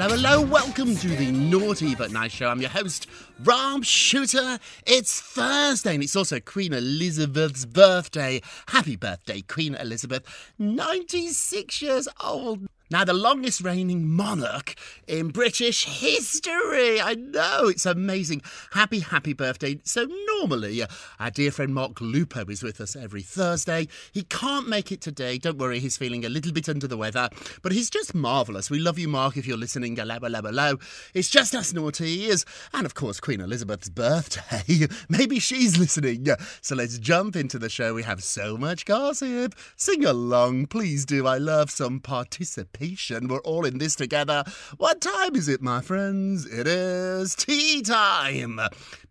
Hello, hello. Welcome to the Naughty But Nice Show. I'm your host, Rob Shuter. It's Thursday and it's also Queen Elizabeth's birthday. Happy birthday, Queen Elizabeth. 96 years old. Now, the longest reigning monarch in British history. I know, it's amazing. Happy, happy birthday. So, normally, uh, our dear friend Mark Lupo is with us every Thursday. He can't make it today. Don't worry, he's feeling a little bit under the weather, but he's just marvellous. We love you, Mark, if you're listening. Hello, hello. It's just us naughties. And, of course, Queen Elizabeth's birthday. Maybe she's listening. So, let's jump into the show. We have so much gossip. Sing along, please do. I love some participation. We're all in this together. What time is it, my friends? It is tea time.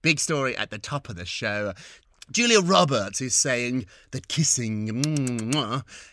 Big story at the top of the show. Julia Roberts is saying that kissing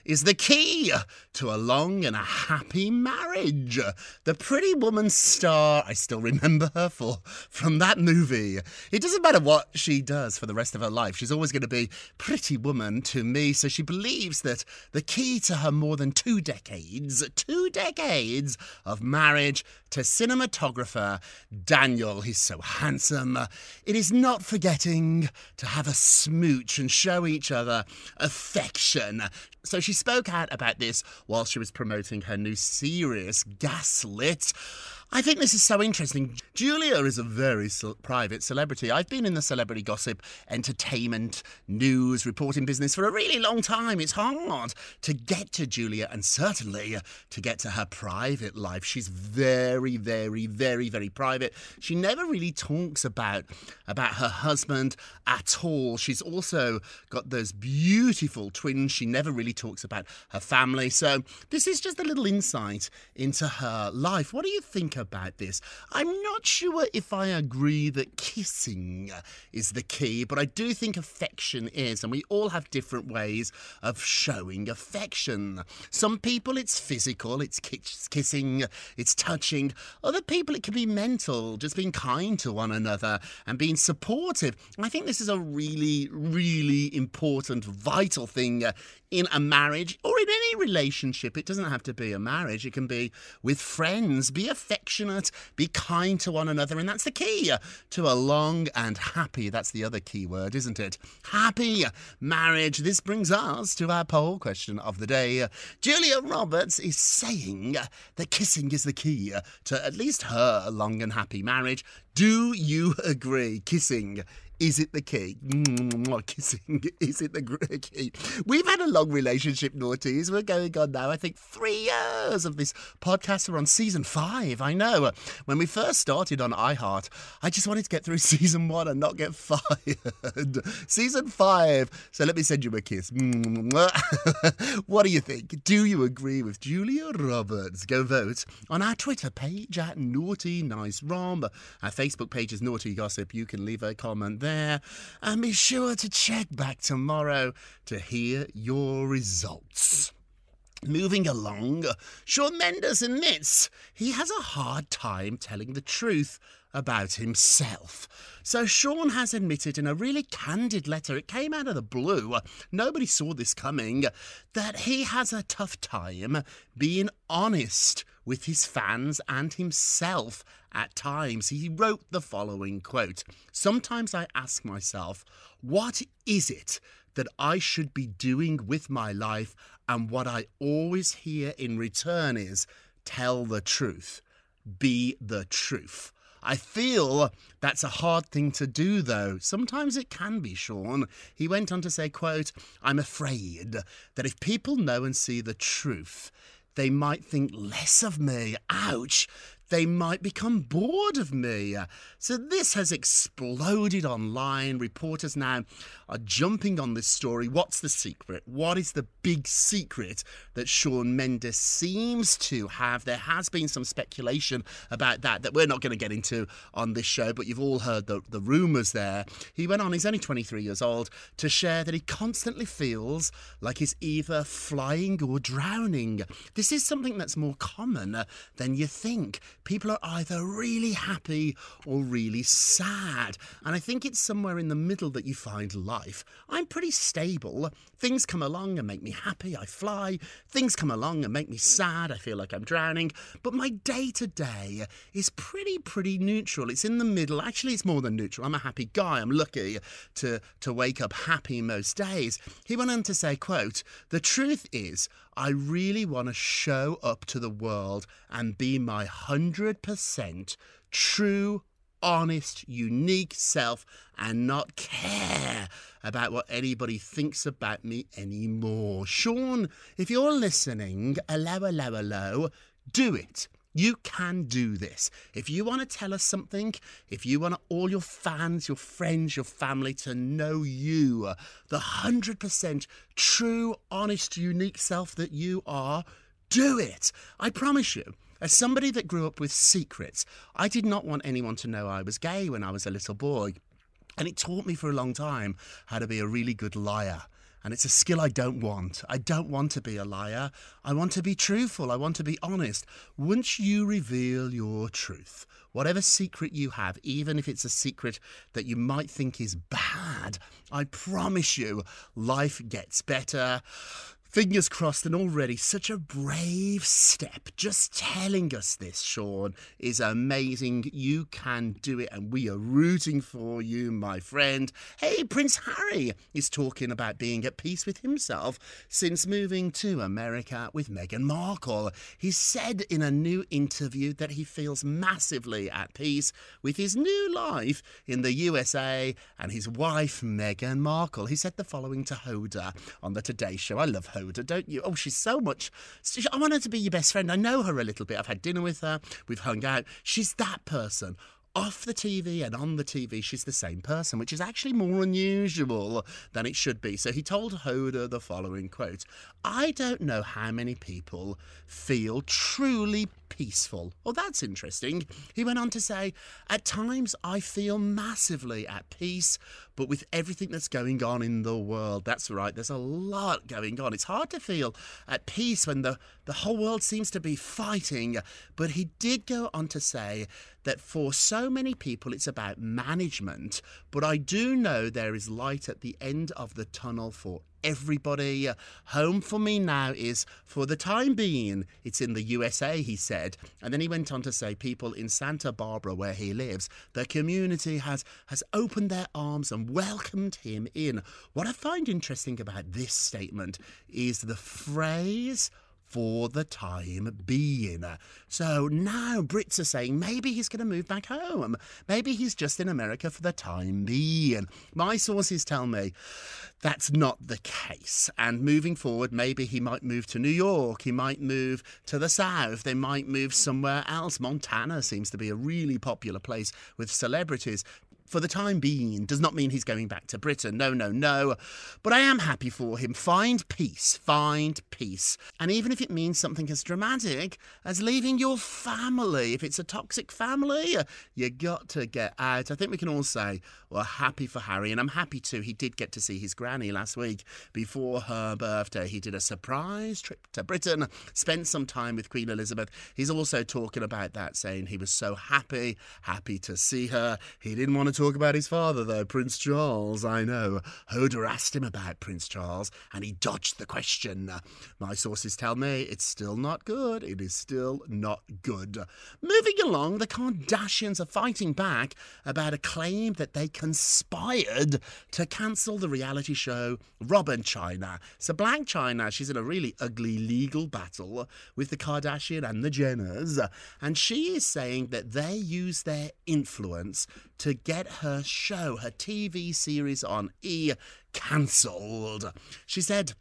is the key to a long and a happy marriage. The Pretty Woman star, I still remember her for from that movie. It doesn't matter what she does for the rest of her life, she's always going to be Pretty Woman to me. So she believes that the key to her more than two decades, two decades of marriage to cinematographer Daniel, he's so handsome, it is not forgetting to have a smooch and show each other affection. So she spoke out about this while she was promoting her new series, Gaslit. I think this is so interesting. Julia is a very private celebrity. I've been in the celebrity gossip, entertainment, news, reporting business for a really long time. It's hard to get to Julia and certainly to get to her private life. She's very, very, very, very private. She never really talks about about her husband at all. She's also got those beautiful twins. She never really talks about her family. So this is just a little insight into her life. What do you think about this? I'm not sure if I agree that kissing is the key, but I do think affection is, and we all have different ways of showing affection. Some people it's physical, it's kiss- kissing, it's touching. Other people it can be mental, just being kind to one another and being supportive. I think this is a really, really important, vital thing in a marriage or in any relationship. It doesn't have to be a marriage, it can be with friends. Be affectionate, be kind to one another, and that's the key to a long and happy, that's the other key word, isn't it? Happy marriage. This brings us to our poll question of the day. Julia Roberts is saying that kissing is the key to at least her long and happy marriage. Do you agree? Kissing is it the key? Mwah, mm, Kissing, is it the key? We've had a long relationship, naughties. We're going on now, I think, three years of this podcast. We're on season five, I know. When we first started on iHeart, I just wanted to get through season one and not get fired. season five. So let me send you a kiss. What do you think? Do you agree with Julia Roberts? Go vote on our Twitter page at Naughty Nice Rob. Our Facebook page is Naughty Gossip. You can leave a comment there. And be sure to check back tomorrow to hear your results. Moving along, Shawn Mendes admits he has a hard time telling the truth about himself. So Shawn has admitted in a really candid letter, it came out of the blue, nobody saw this coming, that he has a tough time being honest with his fans and himself at times. He wrote the following quote Sometimes I ask myself, what is it that I should be doing with my life? And what I always hear in return is, tell the truth, be the truth. I feel that's a hard thing to do though. Sometimes it can be, Shawn. He went on to say, quote, I'm afraid that if people know and see the truth, they might think less of me. Ouch! They might become bored of me. So this has exploded online. Reporters now are jumping on this story. What's the secret? What is the big secret that Shawn Mendes seems to have? There has been some speculation about that that we're not going to get into on this show, but you've all heard the, the rumours there. He went on, he's only 23 years old, to share that he constantly feels like he's either flying or drowning. This is something that's more common than you think. People are either really happy or really sad. And I think it's somewhere in the middle that you find life. I'm pretty stable. Things come along and make me happy, I fly. Things come along and make me sad, I feel like I'm drowning. But my day to day is pretty, pretty neutral. It's in the middle. Actually, it's more than neutral. I'm a happy guy. I'm lucky to, to wake up happy most days. He went on to say, quote, the truth is, I really want to show up to the world and be my 100% true, honest, unique self and not care about what anybody thinks about me anymore. Shawn, if you're listening, hello, hello, hello, do it. You can do this. If you want to tell us something, if you want all your fans, your friends, your family to know you, the 100% true, honest, unique self that you are, do it. I promise you. As somebody that grew up with secrets, I did not want anyone to know I was gay when I was a little boy. And it taught me for a long time how to be a really good liar. And it's a skill I don't want. I don't want to be a liar. I want to be truthful. I want to be honest. Once you reveal your truth, whatever secret you have, even if it's a secret that you might think is bad, I promise you, life gets better. Fingers crossed, and already such a brave step. Just telling us this, Shawn, is amazing. You can do it, and we are rooting for you, my friend. Hey, Prince Harry is talking about being at peace with himself since moving to America with Meghan Markle. He said in a new interview that he feels massively at peace with his new life in the USA and his wife, Meghan Markle. He said the following to Hoda on the Today Show. I love Hoda, don't you? Oh, she's so much. I want her to be your best friend. I know her a little bit. I've had dinner with her. We've hung out. She's that person. Off the TV and on the TV, she's the same person, which is actually more unusual than it should be. So he told Hoda the following quote I don't know how many people feel truly peaceful. Well, that's interesting. He went on to say, At times I feel massively at peace, but with everything that's going on in the world, that's right, there's a lot going on. It's hard to feel at peace when the, the whole world seems to be fighting. But he did go on to say that for so so many people it's about management, but I do know there is light at the end of the tunnel for everybody. Home for me now is, for the time being, it's in the USA, he said. And then he went on to say, people in Santa Barbara, where he lives, the community has, has opened their arms and welcomed him in. What I find interesting about this statement is the phrase for the time being. So now Brits are saying maybe he's going to move back home. Maybe he's just in America for the time being. My sources tell me that's not the case. And moving forward, maybe he might move to New York, he might move to the South, they might move somewhere else. Montana seems to be a really popular place with celebrities for the time being does not mean he's going back to Britain. No, no, no. But I am happy for him. Find peace. Find peace. And even if it means something as dramatic as leaving your family, if it's a toxic family, you got to get out. I think we can all say we're happy for Harry, and I'm happy too. He did get to see his granny last week before her birthday. He did a surprise trip to Britain, spent some time with Queen Elizabeth. He's also talking about that, saying he was so happy, happy to see her. He didn't want to talk about his father, though, Prince Charles. I know. Hoda asked him about Prince Charles, and he dodged the question. My sources tell me it's still not good. It is still not good. Moving along, the Kardashians are fighting back about a claim that they conspired to cancel the reality show Rob and Chyna. So, Blac Chyna, she's in a really ugly legal battle with the Kardashian and the Jenners, and she is saying that they use their influence to get her show, her TV series on E, cancelled. She said,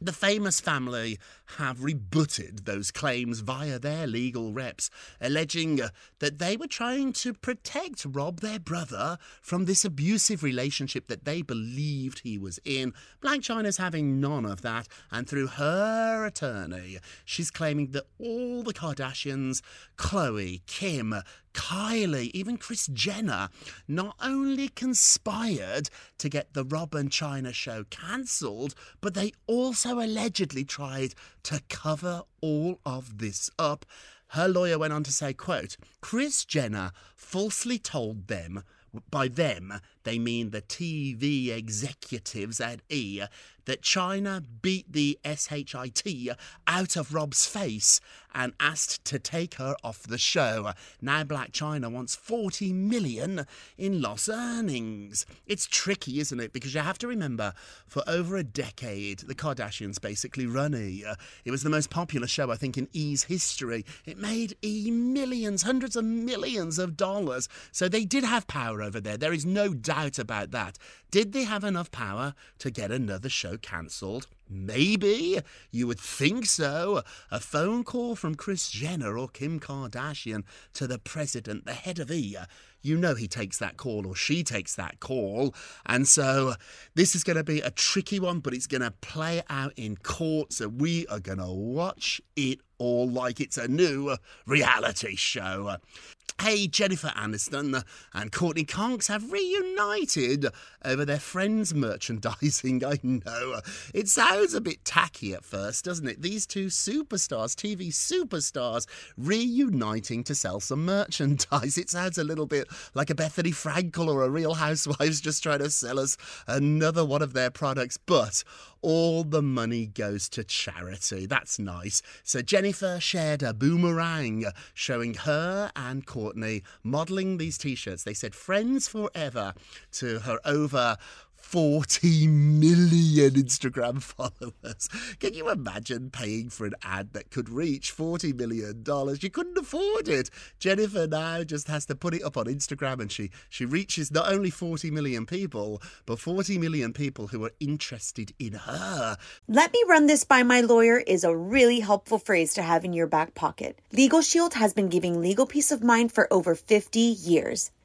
the famous family have rebutted those claims via their legal reps, alleging that they were trying to protect Rob, their brother, from this abusive relationship that they believed he was in. Blac Chyna's having none of that, and through her attorney, she's claiming that all the Kardashians, Khloe, Kim, Kylie, even Kris Jenner, not only conspired to get the Rob and Chyna show cancelled, but they also allegedly tried to cover all of this up. Her lawyer went on to say, quote, Kris Jenner falsely told them by them, they mean the TV executives at E, that Chyna beat the SHIT out of Rob's face and asked to take her off the show. Now Blac Chyna wants 40 million in lost earnings. It's tricky, isn't it? Because you have to remember, for over a decade, the Kardashians basically run E. It was the most popular show, I think, in E's history. It made E millions, hundreds of millions of dollars. So they did have power over there. There is no doubt about that. Did they have enough power to get another show cancelled? Maybe. You would think so. A phone call from Kris Jenner or Kim Kardashian to the president, the head of E. You know he takes that call or she takes that call. And so this is going to be a tricky one, but it's going to play out in court. So we are going to watch it all like it's a new reality show. Hey, Jennifer Aniston and Courteney Cox have reunited over their Friends merchandising. I know. It sounds a bit tacky at first, doesn't it? These two superstars, TV superstars, reuniting to sell some merchandise. It sounds a little bit like a Bethenny Frankel or a Real Housewives just trying to sell us another one of their products. But all the money goes to charity. That's nice. So Jennifer shared a boomerang showing her and Courteney modelling these t shirts. They said friends forever to her over 40 million Instagram followers. Can you imagine paying for an ad that could reach $40 million? You couldn't afford it. Jennifer now just has to put it up on Instagram and she, she reaches not only 40 million people, but 40 million people who are interested in her. Let me run this by my lawyer is a really helpful phrase to have in your back pocket. Legal Shield has been giving legal peace of mind for over 50 years.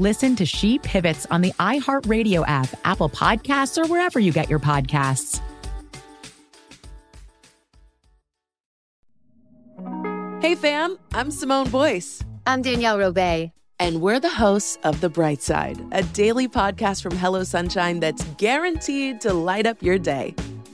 Listen to She Pivots on the iHeartRadio app, Apple Podcasts, or wherever you get your podcasts. Hey fam, I'm Simone Boyce. I'm Danielle Robay. And we're the hosts of The Bright Side, a daily podcast from Hello Sunshine that's guaranteed to light up your day.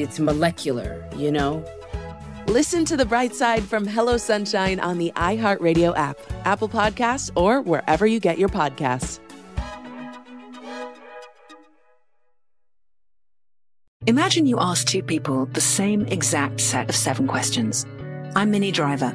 it's molecular, you know? Listen to The Bright Side from Hello Sunshine on the iHeartRadio app, Apple Podcasts, or wherever you get your podcasts. Imagine you ask two people the same exact set of seven questions. I'm Minnie Driver,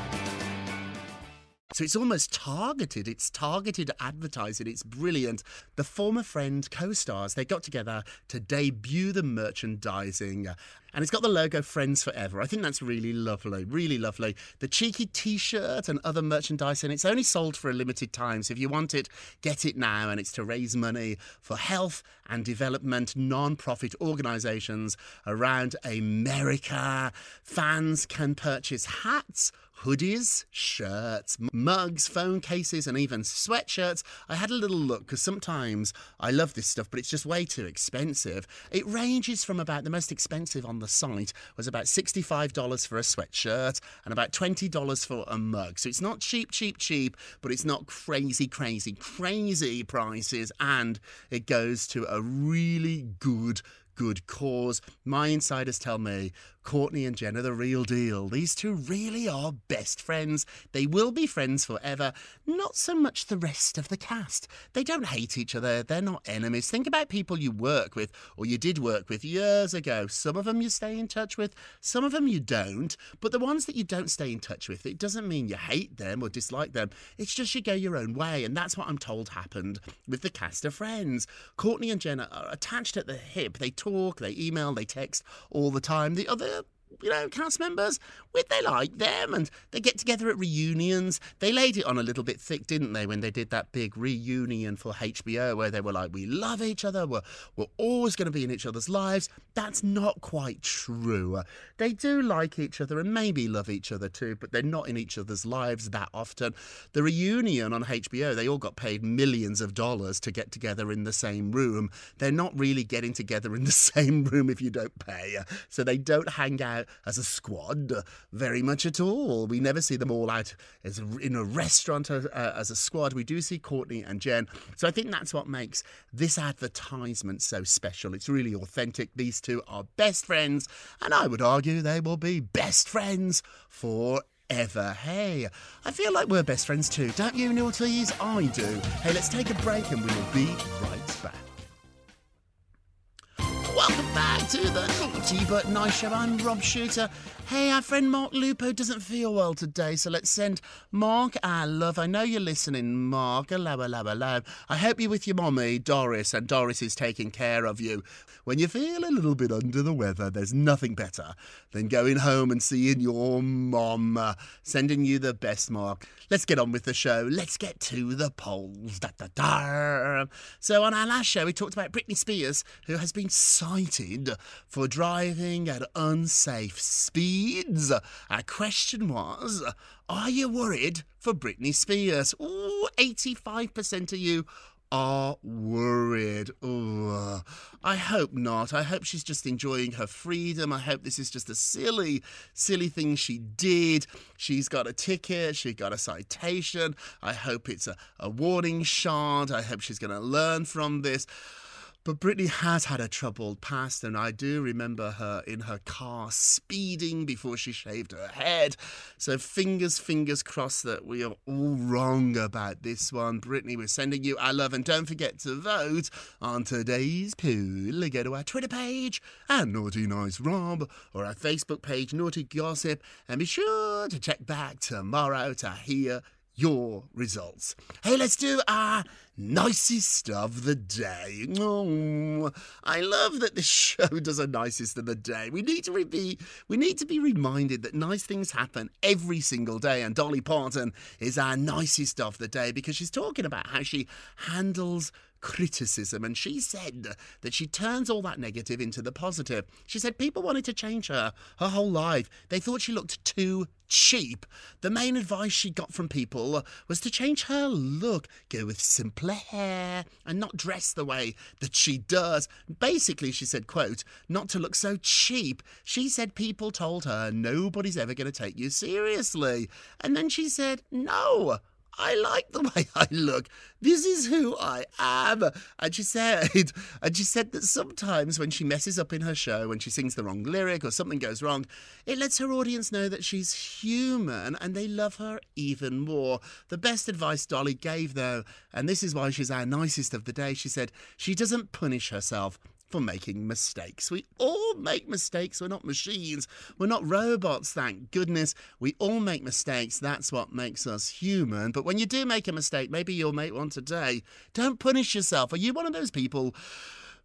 So it's almost targeted. It's targeted advertising. It's brilliant. The former friend co stars, they got together to debut the merchandising. Uh, and it's got the logo Friends Forever. I think that's really lovely, really lovely. The cheeky t shirt and other merchandise, and it's only sold for a limited time. So if you want it, get it now. And it's to raise money for health and development non profit organisations around America. Fans can purchase hats hoodies, shirts, mugs, phone cases, and even sweatshirts. I had a little look because sometimes I love this stuff, but it's just way too expensive. It ranges from about the most expensive on the site was about $65 for a sweatshirt and about $20 for a mug. So it's not cheap, cheap, cheap, but it's not crazy, crazy, crazy prices. And it goes to a really good good cause. My insiders tell me Courteney and Jenna the real deal. These two really are best friends. They will be friends forever. Not so much the rest of the cast. They don't hate each other. They're not enemies. Think about people you work with or you did work with years ago. Some of them you stay in touch with, some of them you don't. But the ones that you don't stay in touch with, it doesn't mean you hate them or dislike them. It's just you go your own way. And that's what I'm told happened with the cast of Friends. Courteney and Jenna are attached at the hip. They talk, they email, they text all the time. The other you know, cast members, they like them and they get together at reunions. They laid it on a little bit thick, didn't they, when they did that big reunion for HBO where they were like, we love each other, we're, we're always going to be in each other's lives. That's not quite true. They do like each other and maybe love each other too, but they're not in each other's lives that often. The reunion on HBO, they all got paid millions of dollars to get together in the same room. They're not really getting together in the same room if you don't pay. So they don't hang out as a squad very much at all. We never see them all out as in a restaurant as, uh, as a squad. We do see Courteney and Jen. So I think that's what makes this advertisement so special. It's really authentic. These two are best friends, and I would argue they will be best friends for ever. Hey, I feel like we're best friends too, don't you, Naughties? I do. Hey, let's take a break and we will be right back. Welcome back. to the Naughty But Nice Show. I'm Rob Shuter. Hey, our friend Mark Lupo doesn't feel well today, so let's send Mark our love. I know you're listening, Mark. Hello, hello, hello. I hope you're with your mommy, Doris, and Doris is taking care of you. When you feel a little bit under the weather, there's nothing better than going home and seeing your mom. Uh, sending you the best, Mark. Let's get on with the show. Let's get to the polls. Da, da, da. So, on our last show, we talked about Britney Spears, who has been cited for driving at unsafe speeds. Our question was Are you worried for Britney Spears? Ooh, 85% of you are worried. Ooh, I hope not. I hope she's just enjoying her freedom. I hope this is just a silly, silly thing she did. She's got a ticket, she got a citation. I hope it's a, a warning shot. I hope she's going to learn from this. But Britney has had a troubled past, and I do remember her in her car speeding before she shaved her head. So fingers, fingers crossed that we are all wrong about this one. Britney, we're sending you our love, and don't forget to vote on today's poll. Go to our Twitter page at Naughty Nice Rob or our Facebook page, Naughty Gossip, and be sure to check back tomorrow to hear your results. Hey, let's do our nicest of the day. Oh, I love that this show does a nicest of the day. We need to be we need to be reminded that nice things happen every single day, and Dolly Parton is our nicest of the day because she's talking about how she handles criticism and she said that she turns all that negative into the positive. She said people wanted to change her her whole life. They thought she looked too cheap. The main advice she got from people was to change her look, go with simpler hair and not dress the way that she does. Basically, she said, quote, not to look so cheap. She said people told her nobody's ever going to take you seriously. And then she said, no, I like the way I look. This is who I am. And she said, and she said that sometimes when she messes up in her show, when she sings the wrong lyric or something goes wrong, it lets her audience know that she's human and they love her even more. The best advice Dolly gave, though, and this is why she's our nicest of the day, she said, she doesn't punish herself for making mistakes. We all make mistakes. We're not machines. We're not robots, thank goodness. We all make mistakes. That's what makes us human. But when you do make a mistake, maybe you'll make one today, don't punish yourself. Are you one of those people?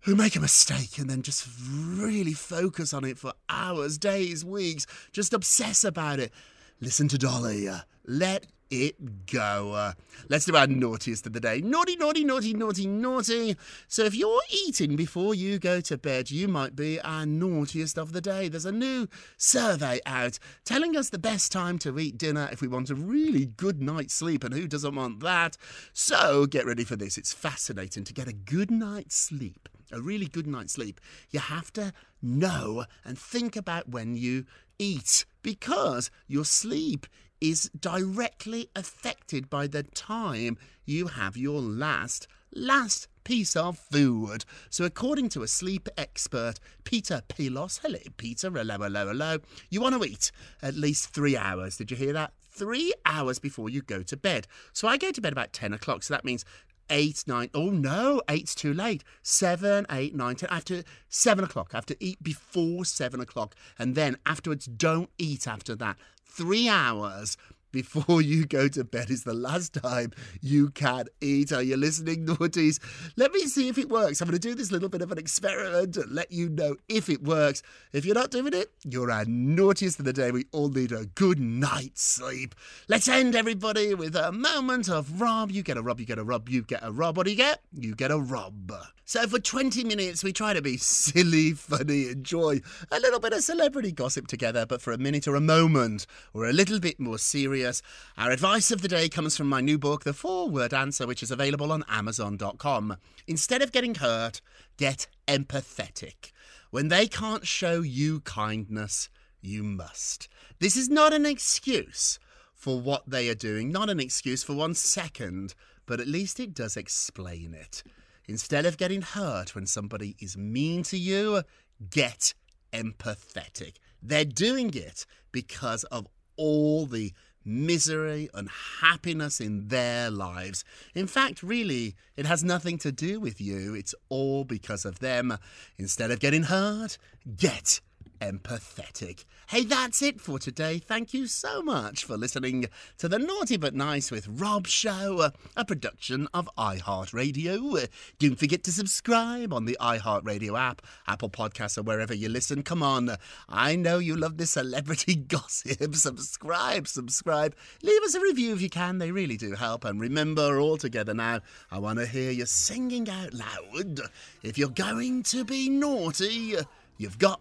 Who make a mistake and then just really focus on it for hours, days, weeks, just obsess about it. Listen to Dolly. Let it go. Let's do our naughtiest of the day. Naughty, naughty, naughty, naughty, naughty. So if you're eating before you go to bed, you might be our naughtiest of the day. There's a new survey out telling us the best time to eat dinner if we want a really good night's sleep, and who doesn't want that? So get ready for this. It's fascinating to get a good night's sleep. A really good night's sleep, you have to know and think about when you eat because your sleep is directly affected by the time you have your last, last piece of food. So, according to a sleep expert, Peter Polos, hello, Peter, hello, hello, hello, you want to eat at least three hours. Did you hear that? Three hours before you go to bed. So, I go to bed about 10 o'clock. So, that means eight, nine. Oh no, eight's too late. Seven, eight, nine, ten. To seven o'clock. I have to eat before seven o'clock, and then afterwards, don't eat after that three hours before you go to bed is the last time you can eat. Are you listening, naughties? Let me see if it works. I'm going to do this little bit of an experiment and let you know if it works. If you're not doing it, you're our naughtiest of the day. We all need a good night's sleep. Let's end, everybody, with a moment of Rob. You get a Rob, you get a Rob, you get a Rob. What do you get? You get a Rob. So for 20 minutes, we try to be silly, funny, enjoy a little bit of celebrity gossip together, but for a minute or a moment, we're a little bit more serious. Our advice of the day comes from my new book, The Four Word Answer, which is available on Amazon.com. Instead of getting hurt, get empathetic. When they can't show you kindness, you must. This is not an excuse for what they are doing, not an excuse for one second, but at least it does explain it. Instead of getting hurt when somebody is mean to you, get empathetic. They're doing it because of all the misery, unhappiness in their lives. In fact, really, it has nothing to do with you. It's all because of them. Instead of getting hurt, get empathetic. Hey, that's it for today. Thank you so much for listening to the Naughty But Nice with Rob show, a production of iHeartRadio. Don't forget to subscribe on the iHeartRadio app, Apple Podcasts, or wherever you listen. Come on, I know you love this celebrity gossip. Subscribe, subscribe. Leave us a review if you can, they really do help. And remember, all together now, I want to hear you singing out loud. If you're going to be naughty, you've got